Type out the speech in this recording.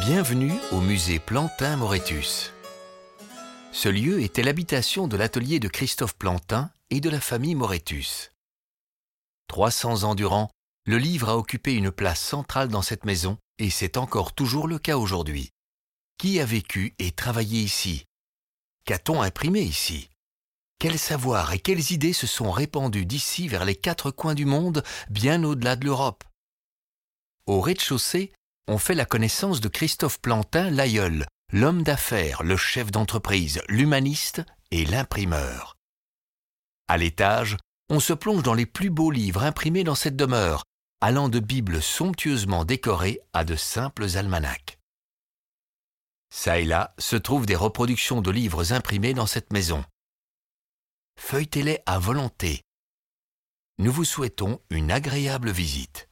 Bienvenue au musée Plantin-Moretus. Ce lieu était l'habitation de l'atelier de Christophe Plantin et de la famille Moretus. 300 ans durant, le livre a occupé une place centrale dans cette maison et c'est encore toujours le cas aujourd'hui. Qui a vécu et travaillé ici? Qu'a-t-on imprimé ici? Quels savoirs et quelles idées se sont répandus d'ici vers les quatre coins du monde, bien au-delà de l'Europe? Au rez-de-chaussée, on fait la connaissance de Christophe Plantin, l'aïeul, l'homme d'affaires, le chef d'entreprise, l'humaniste et l'imprimeur. À l'étage, on se plonge dans les plus beaux livres imprimés dans cette demeure, allant de bibles somptueusement décorées à de simples almanachs. Ça et là se trouvent des reproductions de livres imprimés dans cette maison. Feuilletez-les à volonté. Nous vous souhaitons une agréable visite.